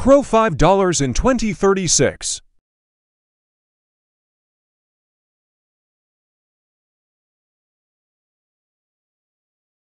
Crow $5 in 2036.